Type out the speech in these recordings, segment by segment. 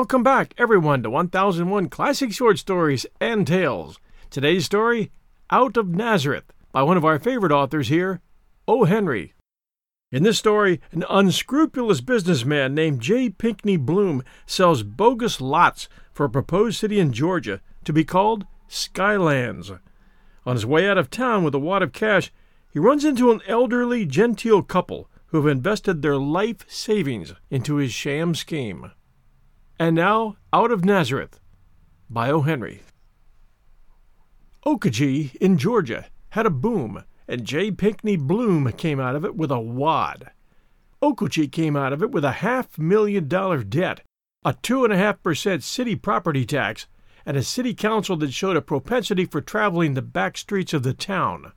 Welcome back, everyone, to 1001 Classic Short Stories and Tales. Today's story, Out of Nazareth, by one of our favorite authors here, O. Henry. In this story, an unscrupulous businessman named J. Pinkney Bloom sells bogus lots for a proposed city in Georgia to be called Skylands. On his way out of town with a wad of cash, he runs into an elderly, genteel couple who have invested their life savings into his sham scheme. And now, Out of Nazareth by O. Henry. Okagee in Georgia had a boom, and J. Pinkney Bloom came out of it with a wad. Okagee came out of it with a half million dollar debt, a two and a half percent city property tax, and a city council that showed a propensity for traveling the back streets of the town.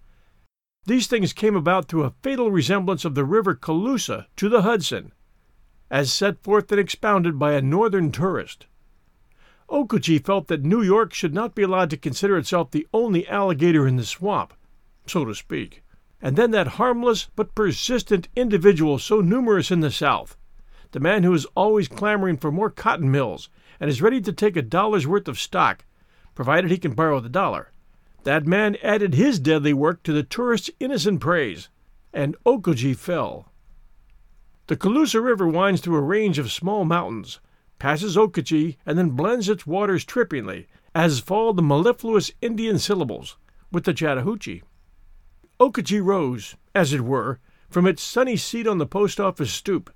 These things came about through a fatal resemblance of the river Calusa to the Hudson, as set forth and expounded by a northern tourist. Okagee felt that New York should not be allowed to consider itself the only alligator in the swamp, so to speak, and then that harmless but persistent individual so numerous in the South, the man who is always clamoring for more cotton mills and is ready to take a dollar's worth of stock, provided he can borrow the dollar. That man added his deadly work to the tourist's innocent praise, and Okagee fell. The Calusa River winds through a range of small mountains, passes Okagee, and then blends its waters trippingly, as fall the mellifluous Indian syllables, with the Chattahoochee. Okagee rose, as it were, from its sunny seat on the post office stoop,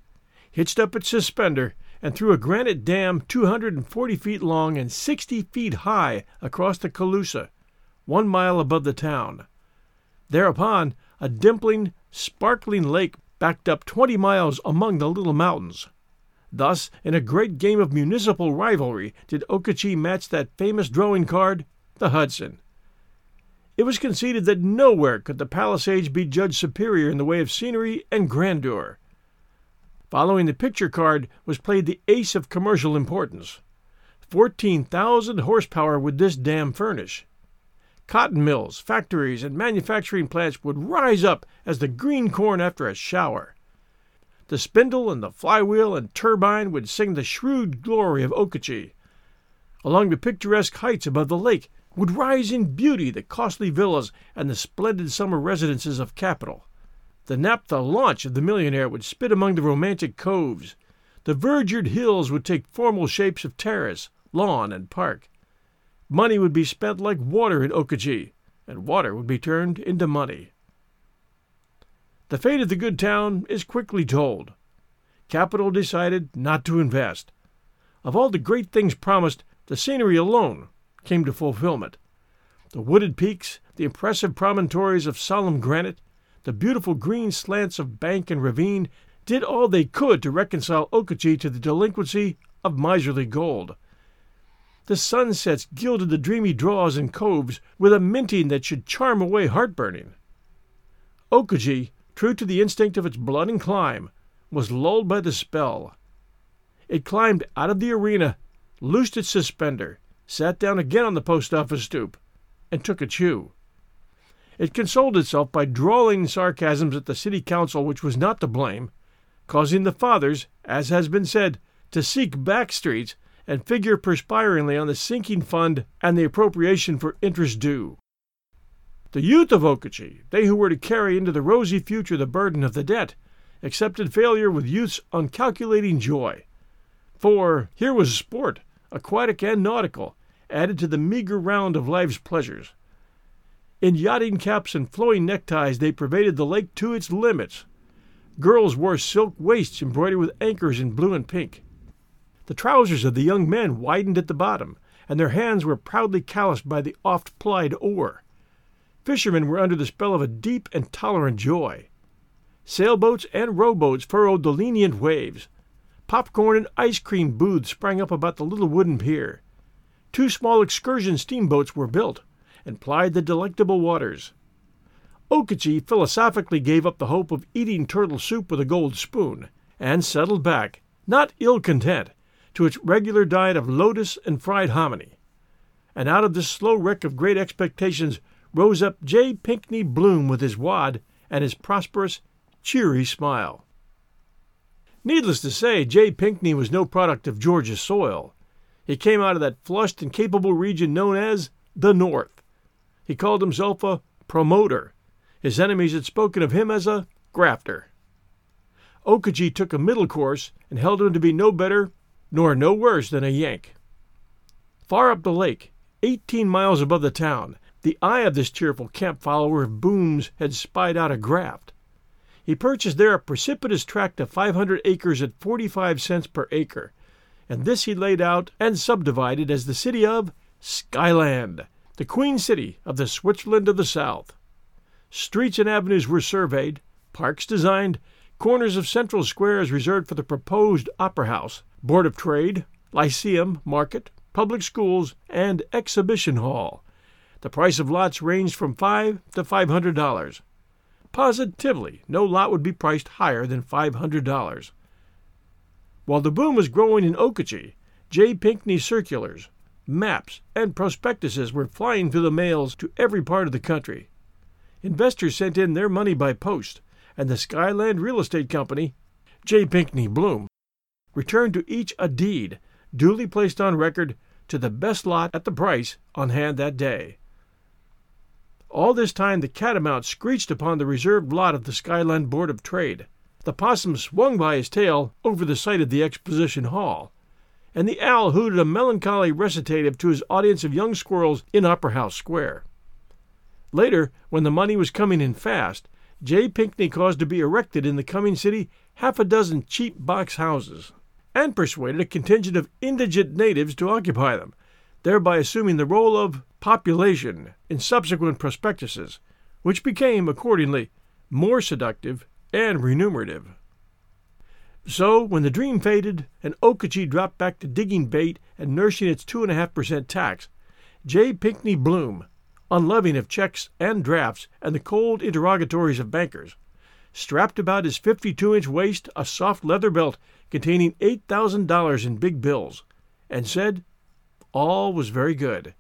hitched up its suspender, and threw a granite dam 240 feet long and 60 feet high across the Calusa, one mile above the town. Thereupon, a dimpling, sparkling lake backed up twenty miles among the little mountains. Thus, in a great game of municipal rivalry, did Okagee match that famous drawing card, the Hudson. It was conceded that nowhere could the Palisades be judged superior in the way of scenery and grandeur. Following the picture card was played the ace of commercial importance. Fourteen thousand horsepower would this dam furnish. Cotton mills, factories, and manufacturing plants would rise up as the green corn after a shower. The spindle and the flywheel and turbine would sing the shrewd glory of Okagee. Along the picturesque heights above the lake would rise in beauty the costly villas and the splendid summer residences of capital. The naphtha launch of the millionaire would spit among the romantic coves. The verdured hills would take formal shapes of terrace, lawn, and park. Money would be spent like water in Okagee, and water would be turned into money. The fate of the good town is quickly told. Capital decided not to invest. Of all the great things promised, the scenery alone came to fulfillment. The wooded peaks, the impressive promontories of solemn granite, the beautiful green slants of bank and ravine did all they could to reconcile Okagee to the delinquency of miserly gold. The sunsets gilded the dreamy draws and coves with a minting that should charm away heartburning. Okagee, true to the instinct of its blood and clime, was lulled by the spell. It climbed out of the arena, loosed its suspender, sat down again on the post office stoop, and took a chew. It consoled itself by drawling sarcasms at the city council which was not to blame, causing the fathers, as has been said, to seek back streets and figure perspiringly on the sinking fund and the appropriation for interest due. The youth of Okagee, they who were to carry into the rosy future the burden of the debt, accepted failure with youth's uncalculating joy. For here was sport, aquatic and nautical, added to the meager round of life's pleasures. In yachting caps and flowing neckties, they pervaded the lake to its limits. Girls wore silk waists embroidered with anchors in blue and pink. The trousers of the young men widened at the bottom, and their hands were proudly calloused by the oft plied oar. Fishermen were under the spell of a deep and tolerant joy. Sailboats and rowboats furrowed the lenient waves. Popcorn and ice cream booths sprang up about the little wooden pier. Two small excursion steamboats were built and plied the delectable waters. Okagee philosophically gave up the hope of eating turtle soup with a gold spoon, and settled back, not ill content, to its regular diet of lotus and fried hominy. And out of this slow wreck of great expectations rose up J. Pinkney Bloom with his wad and his prosperous, cheery smile. Needless to say, J. Pinkney was no product of Georgia soil. He came out of that flushed and capable region known as the North. He called himself a promoter. His enemies had spoken of him as a grafter. Okajee took a middle course and held him to be no better nor no worse than a Yank. Far up the lake, eighteen miles above the town, the eye of this cheerful camp follower of Boone's had spied out a graft. He purchased there a precipitous tract of 500 acres at 45 cents per acre, and this he laid out and subdivided as the city of Skyland, the Queen City of the Switzerland of the South. Streets and avenues were surveyed, parks designed, corners of central squares reserved for the proposed opera house, board of trade, lyceum, market, public schools, and exhibition hall. The price of lots ranged from five to five hundred dollars. Positively, no lot would be priced higher than five hundred dollars. While the boom was growing in Okajee, J. Pinkney circulars, maps, and prospectuses were flying through the mails to every part of the country. Investors sent in their money by post, and the Skyland Real Estate Company, J. Pinkney Bloom, returned to each a deed, duly placed on record, to the best lot at the price on hand that day. All this time the catamount screeched upon the reserved lot of the Skyland Board of Trade. The possum swung by his tail over the site of the Exposition Hall, and the owl hooted a melancholy recitative to his audience of young squirrels in Opera House Square. Later, when the money was coming in fast, J. Pinkney caused to be erected in the coming city half a dozen cheap box houses, and persuaded a contingent of indigent natives to occupy them, thereby assuming the role of population in subsequent prospectuses, which became, accordingly, more seductive and remunerative. So, when the dream faded and Okajee dropped back to digging bait and nursing its 2.5% tax, J. Pinkney Bloom, unloving of checks and drafts and the cold interrogatories of bankers, strapped about his 52 inch waist a soft leather belt containing $8,000 in big bills, and said all was very good.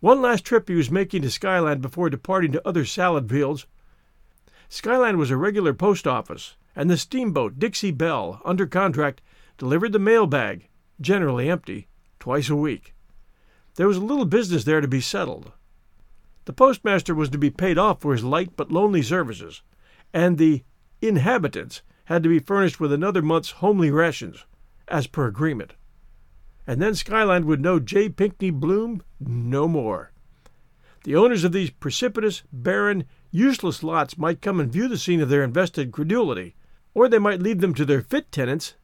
One last trip he was making to Skyland before departing to other salad fields. Skyland was a regular post office, and the steamboat Dixie Belle, under contract, delivered the mail bag, generally empty, twice a week. There was a little business there to be settled. The postmaster was to be paid off for his light but lonely services, and the inhabitants had to be furnished with another month's homely rations, as per agreement. And then Skyland would know J. Pinkney Bloom no more. The owners of these precipitous, barren, useless lots might come and view the scene of their invested credulity, or they might leave them to their fit tenants,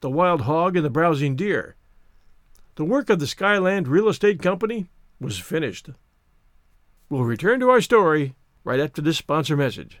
the wild hog and the browsing deer. The work of the Skyland Real Estate Company was finished. We'll return to our story right after this sponsor message.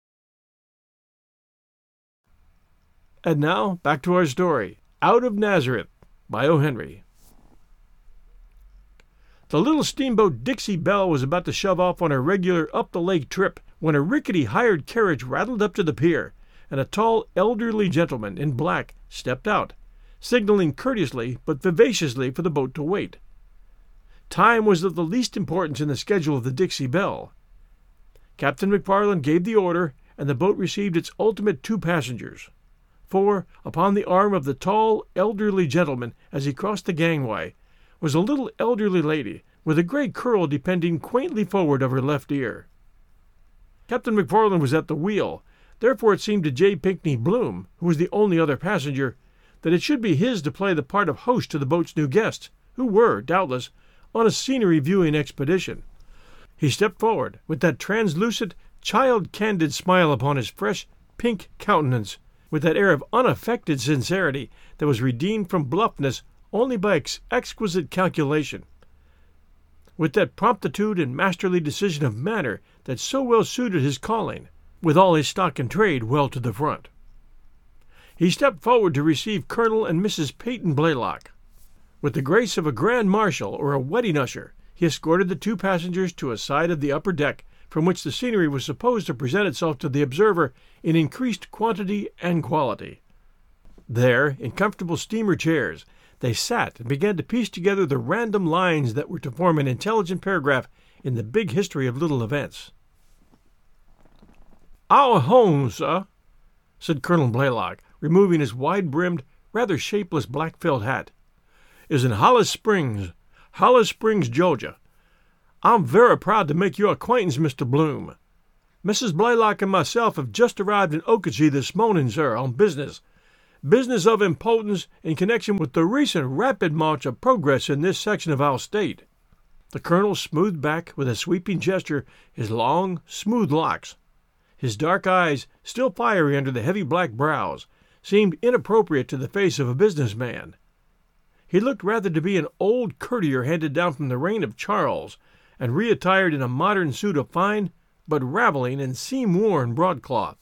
And now, back to our story Out of Nazareth by O. Henry. The little steamboat Dixie Belle was about to shove off on her regular up the lake trip when a rickety hired carriage rattled up to the pier, and a tall, elderly gentleman in black stepped out, signaling courteously but vivaciously for the boat to wait. Time was of the least importance in the schedule of the Dixie Belle. Captain McFarland gave the order, and the boat received its ultimate two passengers for upon the arm of the tall, elderly gentleman as he crossed the gangway was a little elderly lady with a gray curl depending quaintly forward of her left ear. Captain McFarland was at the wheel, therefore it seemed to J. Pinkney Bloom, who was the only other passenger, that it should be his to play the part of host to the boat's new guests, who were, doubtless, on a scenery viewing expedition. He stepped forward with that translucent, child candid smile upon his fresh, pink countenance with that air of unaffected sincerity that was redeemed from bluffness only by ex- exquisite calculation, with that promptitude and masterly decision of manner that so well suited his calling, with all his stock and trade well to the front. he stepped forward to receive Colonel and Mrs. Peyton Blaylock. With the grace of a grand marshal or a wedding usher, he escorted the two passengers to a side of the upper deck from which the scenery was supposed to present itself to the observer in increased quantity and quality. There, in comfortable steamer chairs, they sat and began to piece together the random lines that were to form an intelligent paragraph in the big history of little events. Our home, sir, said Colonel Blaylock, removing his wide brimmed, rather shapeless black felt hat, is in Holly Springs, Holly Springs, Georgia. I'm very proud to make your acquaintance, Mr. Bloom. Mrs. Blaylock and myself have just arrived in Okauchee this morning, sir, on business. Business of importance in connection with the recent rapid march of progress in this section of our state. The colonel smoothed back with a sweeping gesture his long, smooth locks. His dark eyes, still fiery under the heavy black brows, seemed inappropriate to the face of a business man. He looked rather to be an old courtier handed down from the reign of Charles, and reattired in a modern suit of fine but raveling and seam worn broadcloth.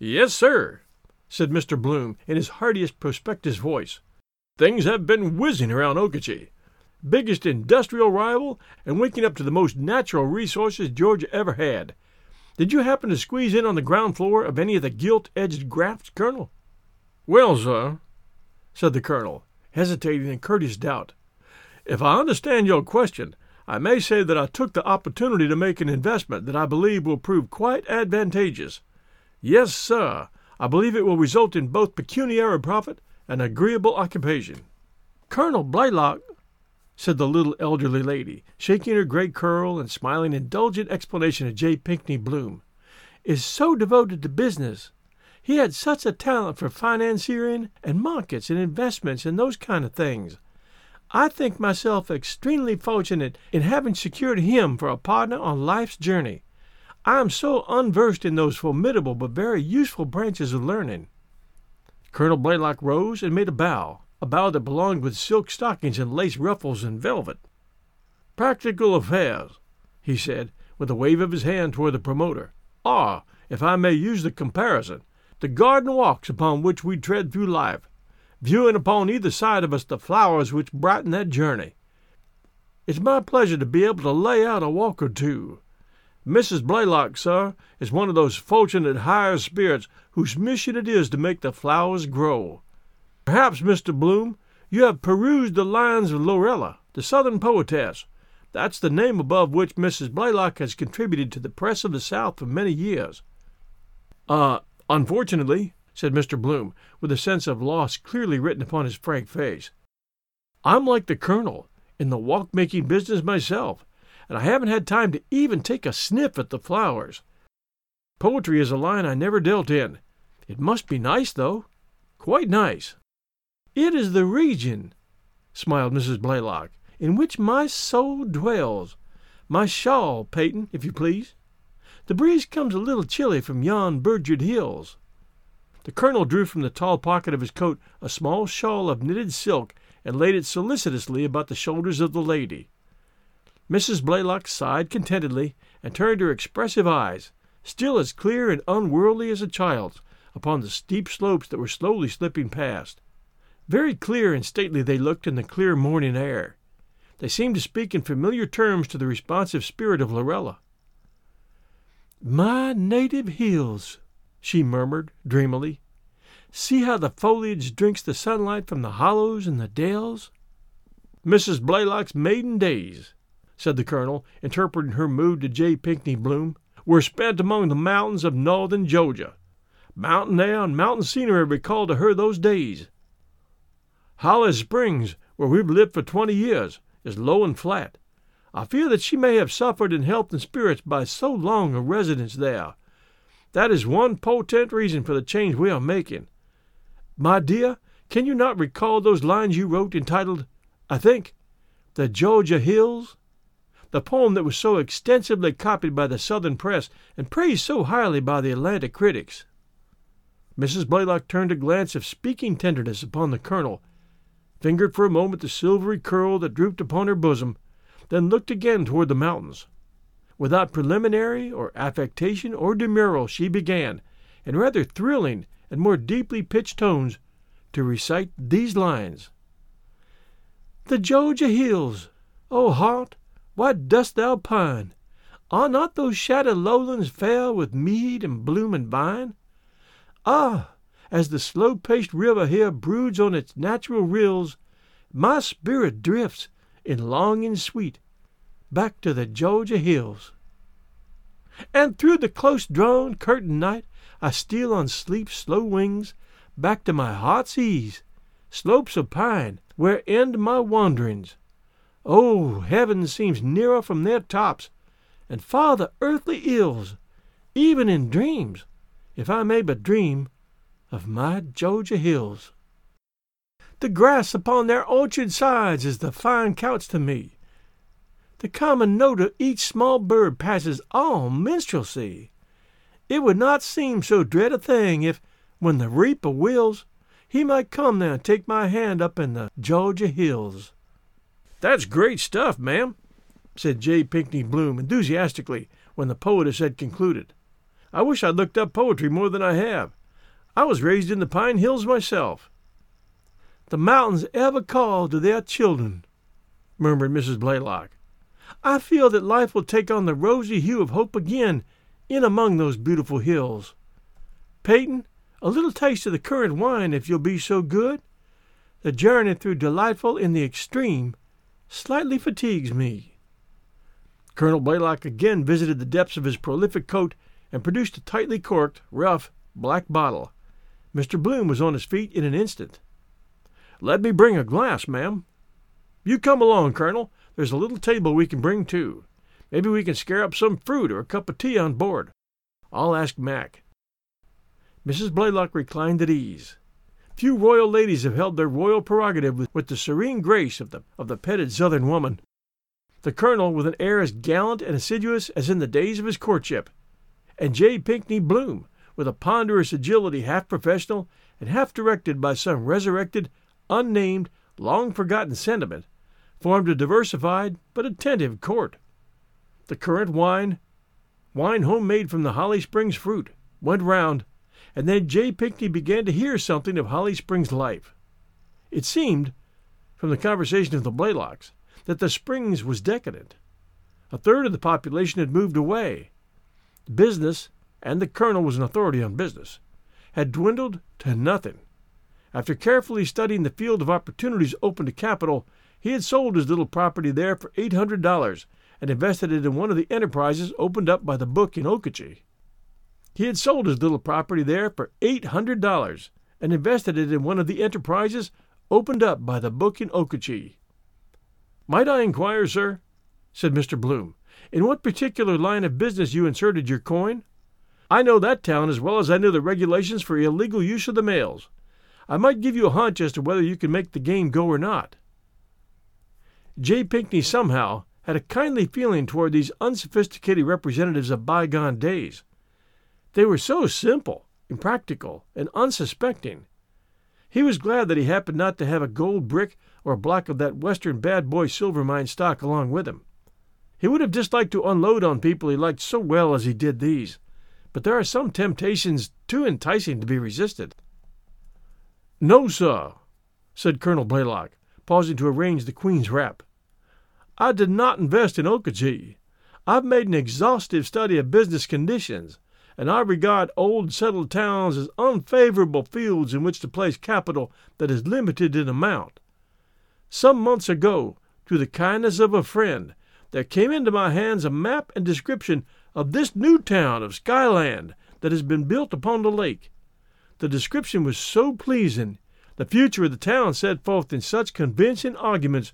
Yes, sir, said Mr. Bloom in his heartiest prospectus voice. Things have been whizzing around Okauchee. Biggest industrial rival, and waking up to the most natural resources Georgia ever had. Did you happen to squeeze in on the ground floor of any of the gilt edged grafts, Colonel? Well, sir, said the Colonel, hesitating in courteous doubt, if I understand your question, I may say that I took the opportunity to make an investment that I believe will prove quite advantageous. Yes, sir, I believe it will result in both pecuniary profit and agreeable occupation. Colonel Blaylock, said the little elderly lady, shaking her gray curl and smiling indulgent explanation at J. Pinkney Bloom, is so devoted to business. He had such a talent for financiering and markets and investments and those kind of things. I think myself extremely fortunate in having secured him for a partner on life's journey. I am so unversed in those formidable but very useful branches of learning. Colonel Blaylock rose and made a bow, a bow that belonged with silk stockings and lace ruffles and velvet. Practical affairs, he said, with a wave of his hand toward the promoter, are, if I may use the comparison, the garden walks upon which we tread through life viewing upon either side of us the flowers which brighten that journey. It's my pleasure to be able to lay out a walk or two. Mrs. Blaylock, sir, is one of those fortunate higher spirits whose mission it is to make the flowers grow. Perhaps, Mr. Bloom, you have perused the lines of Lorella, the Southern poetess. That's the name above which Mrs. Blaylock has contributed to the press of the South for many years. Uh, unfortunately, said Mr. Bloom, with a sense of loss clearly written upon his frank face. I'm like the Colonel, in the walk making business myself, and I haven't had time to even take a sniff at the flowers. Poetry is a line I never dealt in. It must be nice, though. Quite nice. It is the region, smiled Mrs. Blaylock, in which my soul dwells. My shawl, Peyton, if you please. The breeze comes a little chilly from yon bergered hills. The colonel drew from the tall pocket of his coat a small shawl of knitted silk and laid it solicitously about the shoulders of the lady. Mrs. Blaylock sighed contentedly and turned her expressive eyes, still as clear and unworldly as a child's, upon the steep slopes that were slowly slipping past. Very clear and stately they looked in the clear morning air. They seemed to speak in familiar terms to the responsive spirit of Lorella. My native hills, she murmured dreamily. See how the foliage drinks the sunlight from the hollows and the dales? Mrs. Blaylock's maiden days, said the colonel, interpreting her mood to J. Pinkney Bloom, were spent among the mountains of northern Georgia. Mountain air and mountain scenery recalled to her those days. Holly Springs, where we've lived for twenty years, is low and flat. I fear that she may have suffered in health and spirits by so long a residence there. That is one potent reason for the change we are making. My dear, can you not recall those lines you wrote entitled, I think, The Georgia Hills? The poem that was so extensively copied by the Southern press and praised so highly by the Atlanta critics. Mrs. Blaylock turned a glance of speaking tenderness upon the colonel, fingered for a moment the silvery curl that drooped upon her bosom, then looked again toward the mountains. Without preliminary or affectation or demurral, she began, in rather thrilling and more deeply pitched tones to recite these lines The Georgia hills, O heart, why dost thou pine? Are not those shadowed lowlands fair with mead and bloom and vine? Ah, as the slow paced river here broods on its natural rills, my spirit drifts in longing sweet back to the Georgia hills. And through the close drawn curtain night I steal on sleep's slow wings back to my heart's ease, slopes of pine where end my wanderings. Oh, heaven seems nearer from their tops, and far the earthly ills, even in dreams, if I may but dream of my Georgia hills. The grass upon their orchard sides is the fine couch to me. The common note of each small bird passes all minstrelsy. It would not seem so dread a thing if, when the reaper wills, he might come there and take my hand up in the Georgia hills. That's great stuff, ma'am, said J. Pinkney Bloom enthusiastically when the poetess had concluded. I wish I'd looked up poetry more than I have. I was raised in the Pine Hills myself. The mountains ever call to their children, murmured Mrs. Blaylock. I feel that life will take on the rosy hue of hope again in among those beautiful hills. Peyton, a little taste of the currant wine, if you'll be so good. The journey through delightful in the extreme slightly fatigues me. Colonel Blaylock again visited the depths of his prolific coat and produced a tightly corked, rough, black bottle. Mr. Bloom was on his feet in an instant. Let me bring a glass, ma'am. You come along, Colonel. There's a little table we can bring too. Maybe we can scare up some fruit or a cup of tea on board. I'll ask Mac. Mrs. Blaylock reclined at ease. Few royal ladies have held their royal prerogative with, with the serene grace of the, of the petted Southern woman. The colonel with an air as gallant and assiduous as in the days of his courtship, and J. Pinkney Bloom with a ponderous agility half professional and half directed by some resurrected, unnamed, long forgotten sentiment, formed a diversified but attentive court. The currant wine, wine homemade from the Holly Springs fruit, went round, and then J. Pinkney began to hear something of Holly Springs life. It seemed, from the conversation of the Blaylocks, that the Springs was decadent. A third of the population had moved away. Business, and the colonel was an authority on business, had dwindled to nothing. After carefully studying the field of opportunities open to capital, he had sold his little property there for eight hundred dollars and invested it in one of the enterprises opened up by the book in Okechee. He had sold his little property there for eight hundred dollars and invested it in one of the enterprises opened up by the book in Okechee. Might I inquire, sir, said Mr. Bloom, in what particular line of business you inserted your coin? I know that town as well as I know the regulations for illegal use of the mails. I might give you a hunch as to whether you can make the game go or not. J. Pinkney somehow had a kindly feeling toward these unsophisticated representatives of bygone days. They were so simple, impractical, and unsuspecting. He was glad that he happened not to have a gold brick or a block of that Western bad boy silver mine stock along with him. He would have disliked to unload on people he liked so well as he did these, but there are some temptations too enticing to be resisted. No, sir, said Colonel Blaylock, pausing to arrange the Queen's wrap. I did not invest in Okechee. I've made an exhaustive study of business conditions, and I regard old settled towns as unfavorable fields in which to place capital that is limited in amount. Some months ago, through the kindness of a friend, there came into my hands a map and description of this new town of Skyland that has been built upon the lake. The description was so pleasing, the future of the town set forth in such convincing arguments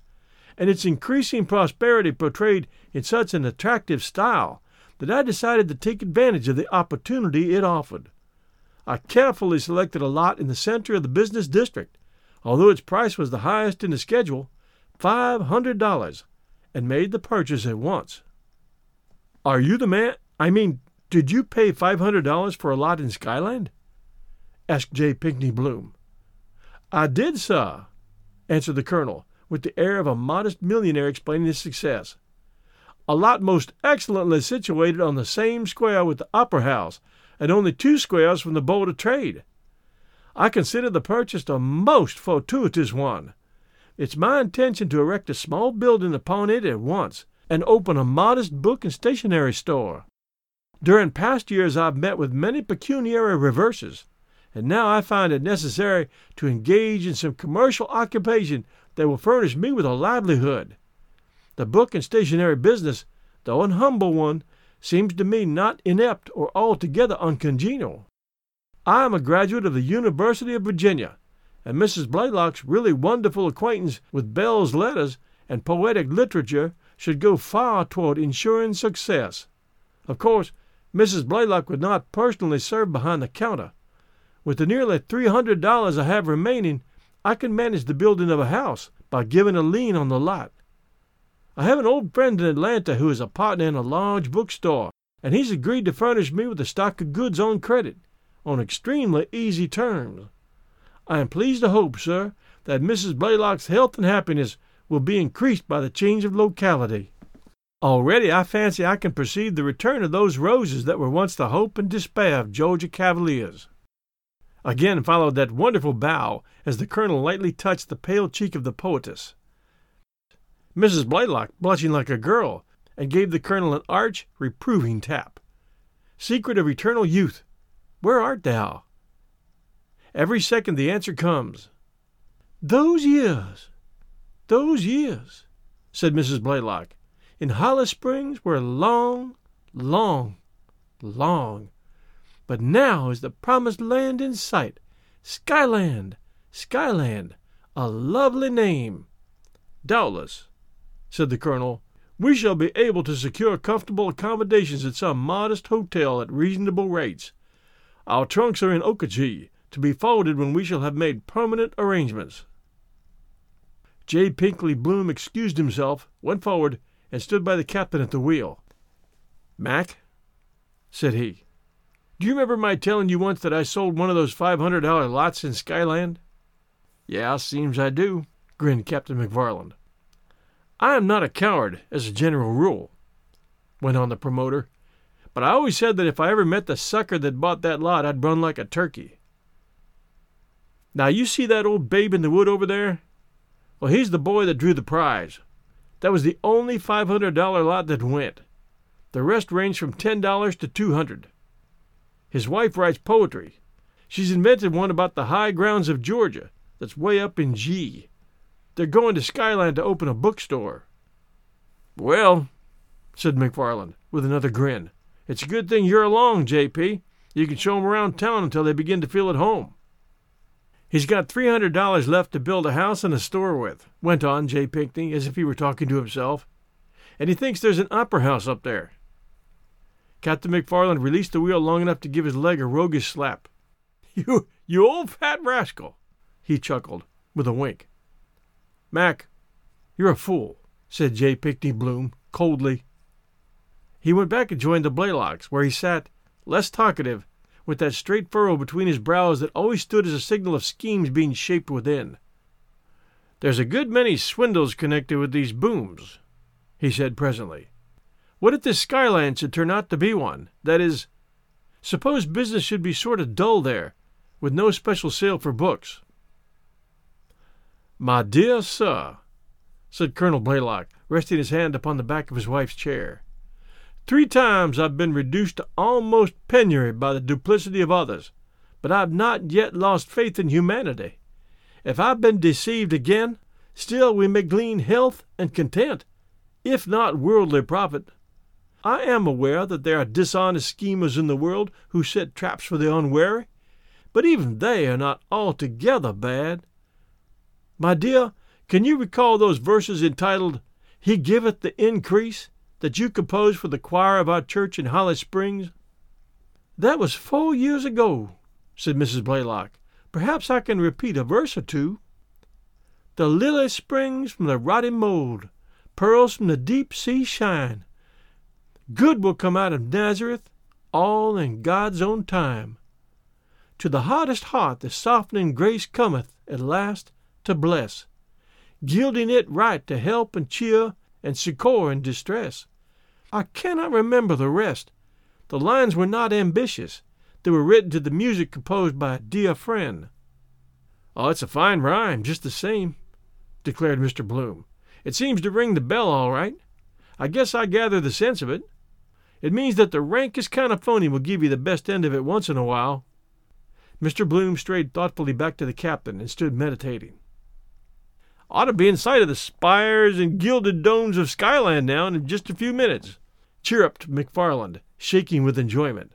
and its increasing prosperity portrayed in such an attractive style that I decided to take advantage of the opportunity it offered. I carefully selected a lot in the center of the business district, although its price was the highest in the schedule, five hundred dollars, and made the purchase at once. Are you the man? I mean, did you pay five hundred dollars for a lot in Skyland? asked J. Pinkney Bloom. I did, sir, answered the colonel, with the air of a modest millionaire explaining his success. A lot most excellently situated on the same square with the Opera House, and only two squares from the Board of Trade. I consider the purchase a most fortuitous one. It's my intention to erect a small building upon it at once and open a modest book and stationery store. During past years I've met with many pecuniary reverses, and now I find it necessary to engage in some commercial occupation that will furnish me with a livelihood. The book and stationery business, though an humble one, seems to me not inept or altogether uncongenial. I am a graduate of the University of Virginia, and Mrs. Blaylock's really wonderful acquaintance with Belles lettres and poetic literature should go far toward ensuring success. Of course, Mrs. Blaylock would not personally serve behind the counter. With the nearly three hundred dollars I have remaining, I can manage the building of a house by giving a lien on the lot. I have an old friend in Atlanta who is a partner in a large bookstore, and he's agreed to furnish me with a stock of goods on credit, on extremely easy terms. I am pleased to hope, sir, that Mrs. Blaylock's health and happiness will be increased by the change of locality. Already I fancy I can perceive the return of those roses that were once the hope and despair of Georgia Cavaliers. Again followed that wonderful bow as the colonel lightly touched the pale cheek of the poetess. Mrs. Blaylock, blushing like a girl, and gave the colonel an arch, reproving tap. Secret of eternal youth, where art thou? Every second the answer comes. Those years, those years, said Mrs. Blaylock, in Holly Springs were long, long, long. But now is the promised land in sight. Skyland, Skyland, a lovely name. Doubtless, said the colonel. We shall be able to secure comfortable accommodations at some modest hotel at reasonable rates. Our trunks are in Okauchee, to be folded when we shall have made permanent arrangements. J. Pinkney Bloom excused himself, went forward, and stood by the captain at the wheel. Mac, said he, do you remember my telling you once that I sold one of those five hundred dollar lots in Skyland? Yeah, seems I do, grinned Captain McFarland. I am not a coward, as a general rule, went on the promoter, but I always said that if I ever met the sucker that bought that lot, I'd run like a turkey. Now, you see that old babe in the wood over there? Well, he's the boy that drew the prize. That was the only $500 lot that went. The rest ranged from $10 to 200 His wife writes poetry. She's invented one about the high grounds of Georgia that's way up in G. They're going to Skyland to open a bookstore. Well, said McFarland, with another grin, it's a good thing you're along, J.P. You can show 'em around town until they begin to feel at home. He's got three hundred dollars left to build a house and a store with, went on J. Pinkney, as if he were talking to himself. And he thinks there's an opera house up there. Captain McFarland released the wheel long enough to give his leg a roguish slap. You, you old fat rascal! he chuckled, with a wink. Mac, you're a fool, said J. Pinkney Bloom, coldly. He went back and joined the Blaylocks, where he sat, less talkative, with that straight furrow between his brows that always stood as a signal of schemes being shaped within. There's a good many swindles connected with these booms, he said presently. What if this Skyland should turn out to be one? That is, suppose business should be sort of dull there, with no special sale for books. My dear sir, said Colonel Blaylock, resting his hand upon the back of his wife's chair, three times I've been reduced to almost penury by the duplicity of others, but I've not yet lost faith in humanity. If I've been deceived again, still we may glean health and content, if not worldly profit. I am aware that there are dishonest schemers in the world who set traps for the unwary, but even they are not altogether bad. My dear, can you recall those verses entitled, He Giveth the Increase, that you composed for the choir of our church in Holly Springs? That was four years ago, said Mrs. Blaylock. Perhaps I can repeat a verse or two. The lily springs from the rotting mold, pearls from the deep sea shine. Good will come out of Nazareth, all in God's own time. To the hardest heart the softening grace cometh at last to bless, gilding it right to help and cheer and succor in distress. I cannot remember the rest. The lines were not ambitious. They were written to the music composed by a dear friend. Oh, it's a fine rhyme, just the same, declared Mr. Bloom. It seems to ring the bell all right. I guess I gather the sense of it. It means that the rankest kind of phony will give you the best end of it once in a while. Mr. Bloom strayed thoughtfully back to the captain and stood meditating. Ought to be in sight of the spires and gilded domes of Skyland now in just a few minutes, chirruped McFarland, shaking with enjoyment.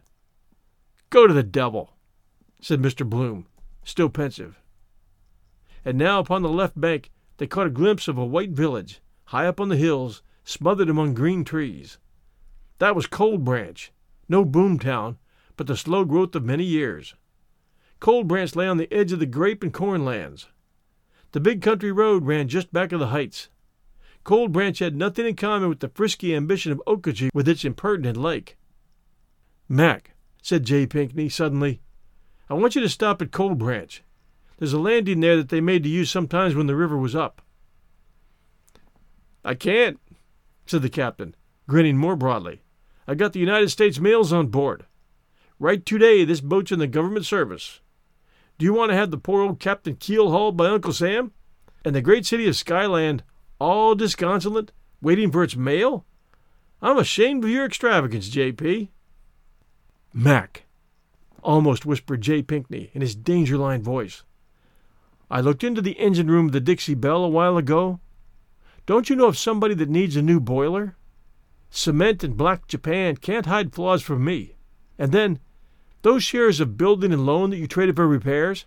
Go to the devil, said Mr. Bloom, still pensive. And now upon the left bank they caught a glimpse of a white village, high up on the hills, smothered among green trees. That was Cold Branch, no boom town, but the slow growth of many years. Cold Branch lay on the edge of the grape and corn lands. The big country road ran just back of the heights. Cold Branch had nothing in common with the frisky ambition of Okauchee with its impertinent lake. Mac, said J. Pinkney suddenly, I want you to stop at Cold Branch. There's a landing there that they made to use sometimes when the river was up. I can't, said the captain, grinning more broadly. I got the United States mails on board. Right today this boat's in the government service. Do you want to have the poor old Captain Keel hauled by Uncle Sam? And the great city of Skyland all disconsolate, waiting for its mail? I'm ashamed of your extravagance, J.P. Mac, almost whispered J. Pinkney in his danger line voice. I looked into the engine room of the Dixie Belle a while ago. Don't you know of somebody that needs a new boiler? Cement and black Japan can't hide flaws from me. And then, those shares of building and loan that you traded for repairs,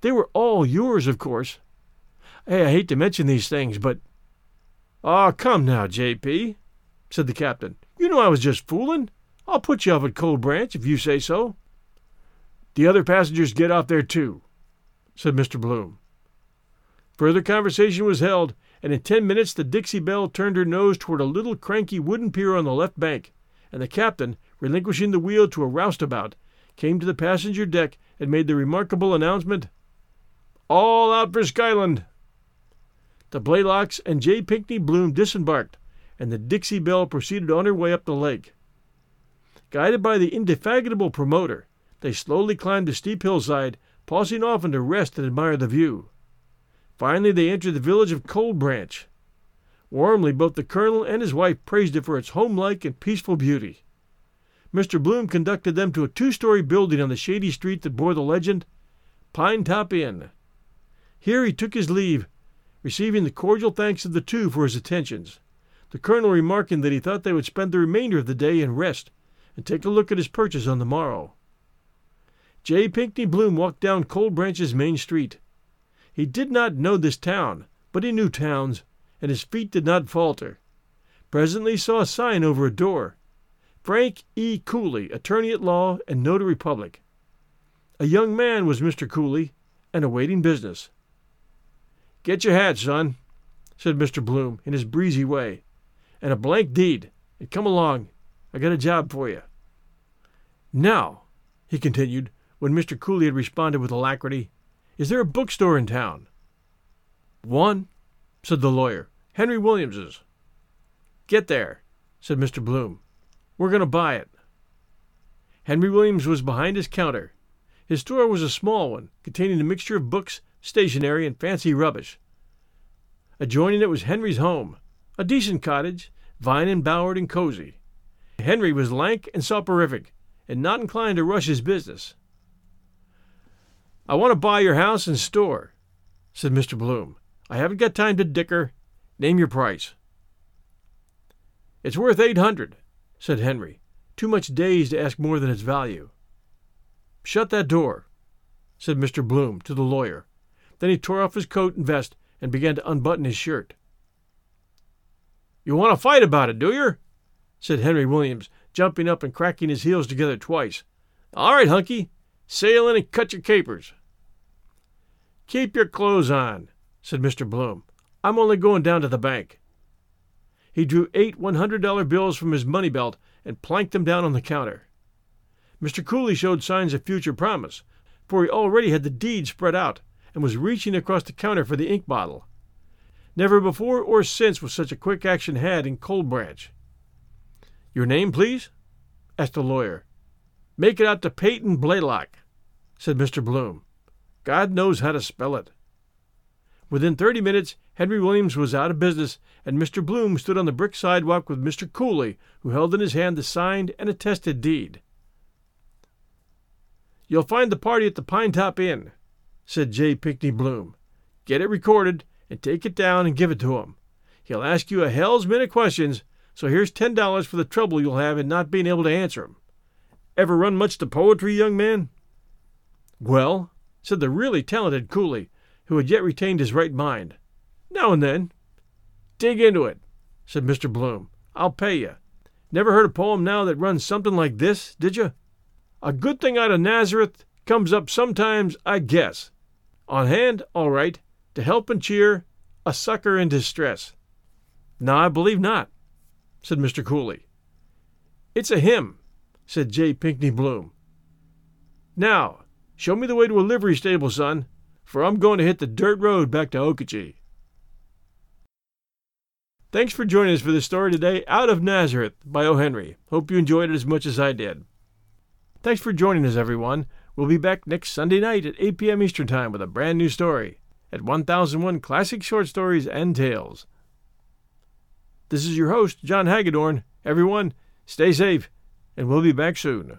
they were all yours, of course. Hey, I hate to mention these things, but. Ah, oh, come now, J.P., said the captain. You know I was just fooling. I'll put you off at Cold Branch if you say so. The other passengers get off there too, said Mr. Bloom. Further conversation was held, and in ten minutes the Dixie Belle turned her nose toward a little cranky wooden pier on the left bank, and the captain, relinquishing the wheel to a roustabout, came to the passenger deck and made the remarkable announcement All out for Skyland! The Blaylocks and J. Pinkney Bloom disembarked, and the Dixie Belle proceeded on her way up the lake. Guided by the indefatigable promoter, they slowly climbed the steep hillside, pausing often to rest and admire the view. Finally, they entered the village of Cold Branch. Warmly, both the colonel and his wife praised it for its homelike and peaceful beauty. Mr. Bloom conducted them to a two story building on the shady street that bore the legend Pine Top Inn. Here he took his leave, receiving the cordial thanks of the two for his attentions, the colonel remarking that he thought they would spend the remainder of the day in rest and take a look at his purchase on the morrow. J. Pinkney Bloom walked down Cold Branch's main street. He did not know this town, but he knew towns, and his feet did not falter. Presently he saw a sign over a door Frank E. Cooley, attorney at law and notary public. A young man was Mr. Cooley, and awaiting business. Get your hat, son, said Mr. Bloom in his breezy way, and a blank deed, and come along. I got a job for you. Now, he continued, when Mr. Cooley had responded with alacrity, is there a bookstore in town? One, said the lawyer. Henry Williams's. Get there, said Mr. Bloom. We're going to buy it. Henry Williams was behind his counter. His store was a small one, containing a mixture of books, stationery, and fancy rubbish. Adjoining it was Henry's home, a decent cottage, vine embowered and cozy. Henry was lank and soporific, and not inclined to rush his business. I want to buy your house and store, said Mr. Bloom. I haven't got time to dicker. Name your price. It's worth eight hundred, said Henry, too much dazed to ask more than its value. Shut that door, said Mr. Bloom to the lawyer. Then he tore off his coat and vest and began to unbutton his shirt. You want to fight about it, do you? said Henry Williams, jumping up and cracking his heels together twice. All right, Hunky, sail in and cut your capers. Keep your clothes on, said Mr. Bloom. I'm only going down to the bank. He drew eight $100 bills from his money belt and planked them down on the counter. Mr. Cooley showed signs of future promise, for he already had the deed spread out and was reaching across the counter for the ink bottle. Never before or since was such a quick action had in Cold Branch. Your name, please? asked the lawyer. Make it out to Peyton Blaylock, said Mr. Bloom. God knows how to spell it. Within 30 minutes, Henry Williams was out of business, and Mr. Bloom stood on the brick sidewalk with Mr. Cooley, who held in his hand the signed and attested deed. You'll find the party at the Pine Top Inn, said J. Pinkney Bloom. Get it recorded and take it down and give it to him. He'll ask you a hell's minute questions, so here's ten dollars for the trouble you'll have in not being able to answer 'em. Ever run much to poetry, young man? Well, said the really talented Cooley, who had yet retained his right mind. Now and then. Dig into it, said Mr. Bloom. I'll pay you. Never heard a poem now that runs something like this, did you? A good thing out of Nazareth comes up sometimes, I guess. On hand, all right, to help and cheer a sucker in distress. No, I believe not, said Mr. Cooley. It's a hymn, said J. Pinkney Bloom. Now, show me the way to a livery stable, son, for I'm going to hit the dirt road back to Okochee. Thanks for joining us for this story today, Out of Nazareth by O. Henry. Hope you enjoyed it as much as I did. Thanks for joining us, everyone. We'll be back next Sunday night at 8 p.m. Eastern Time with a brand new story at 1001 Classic Short Stories and Tales. This is your host, John Hagedorn. Everyone, stay safe, and we'll be back soon.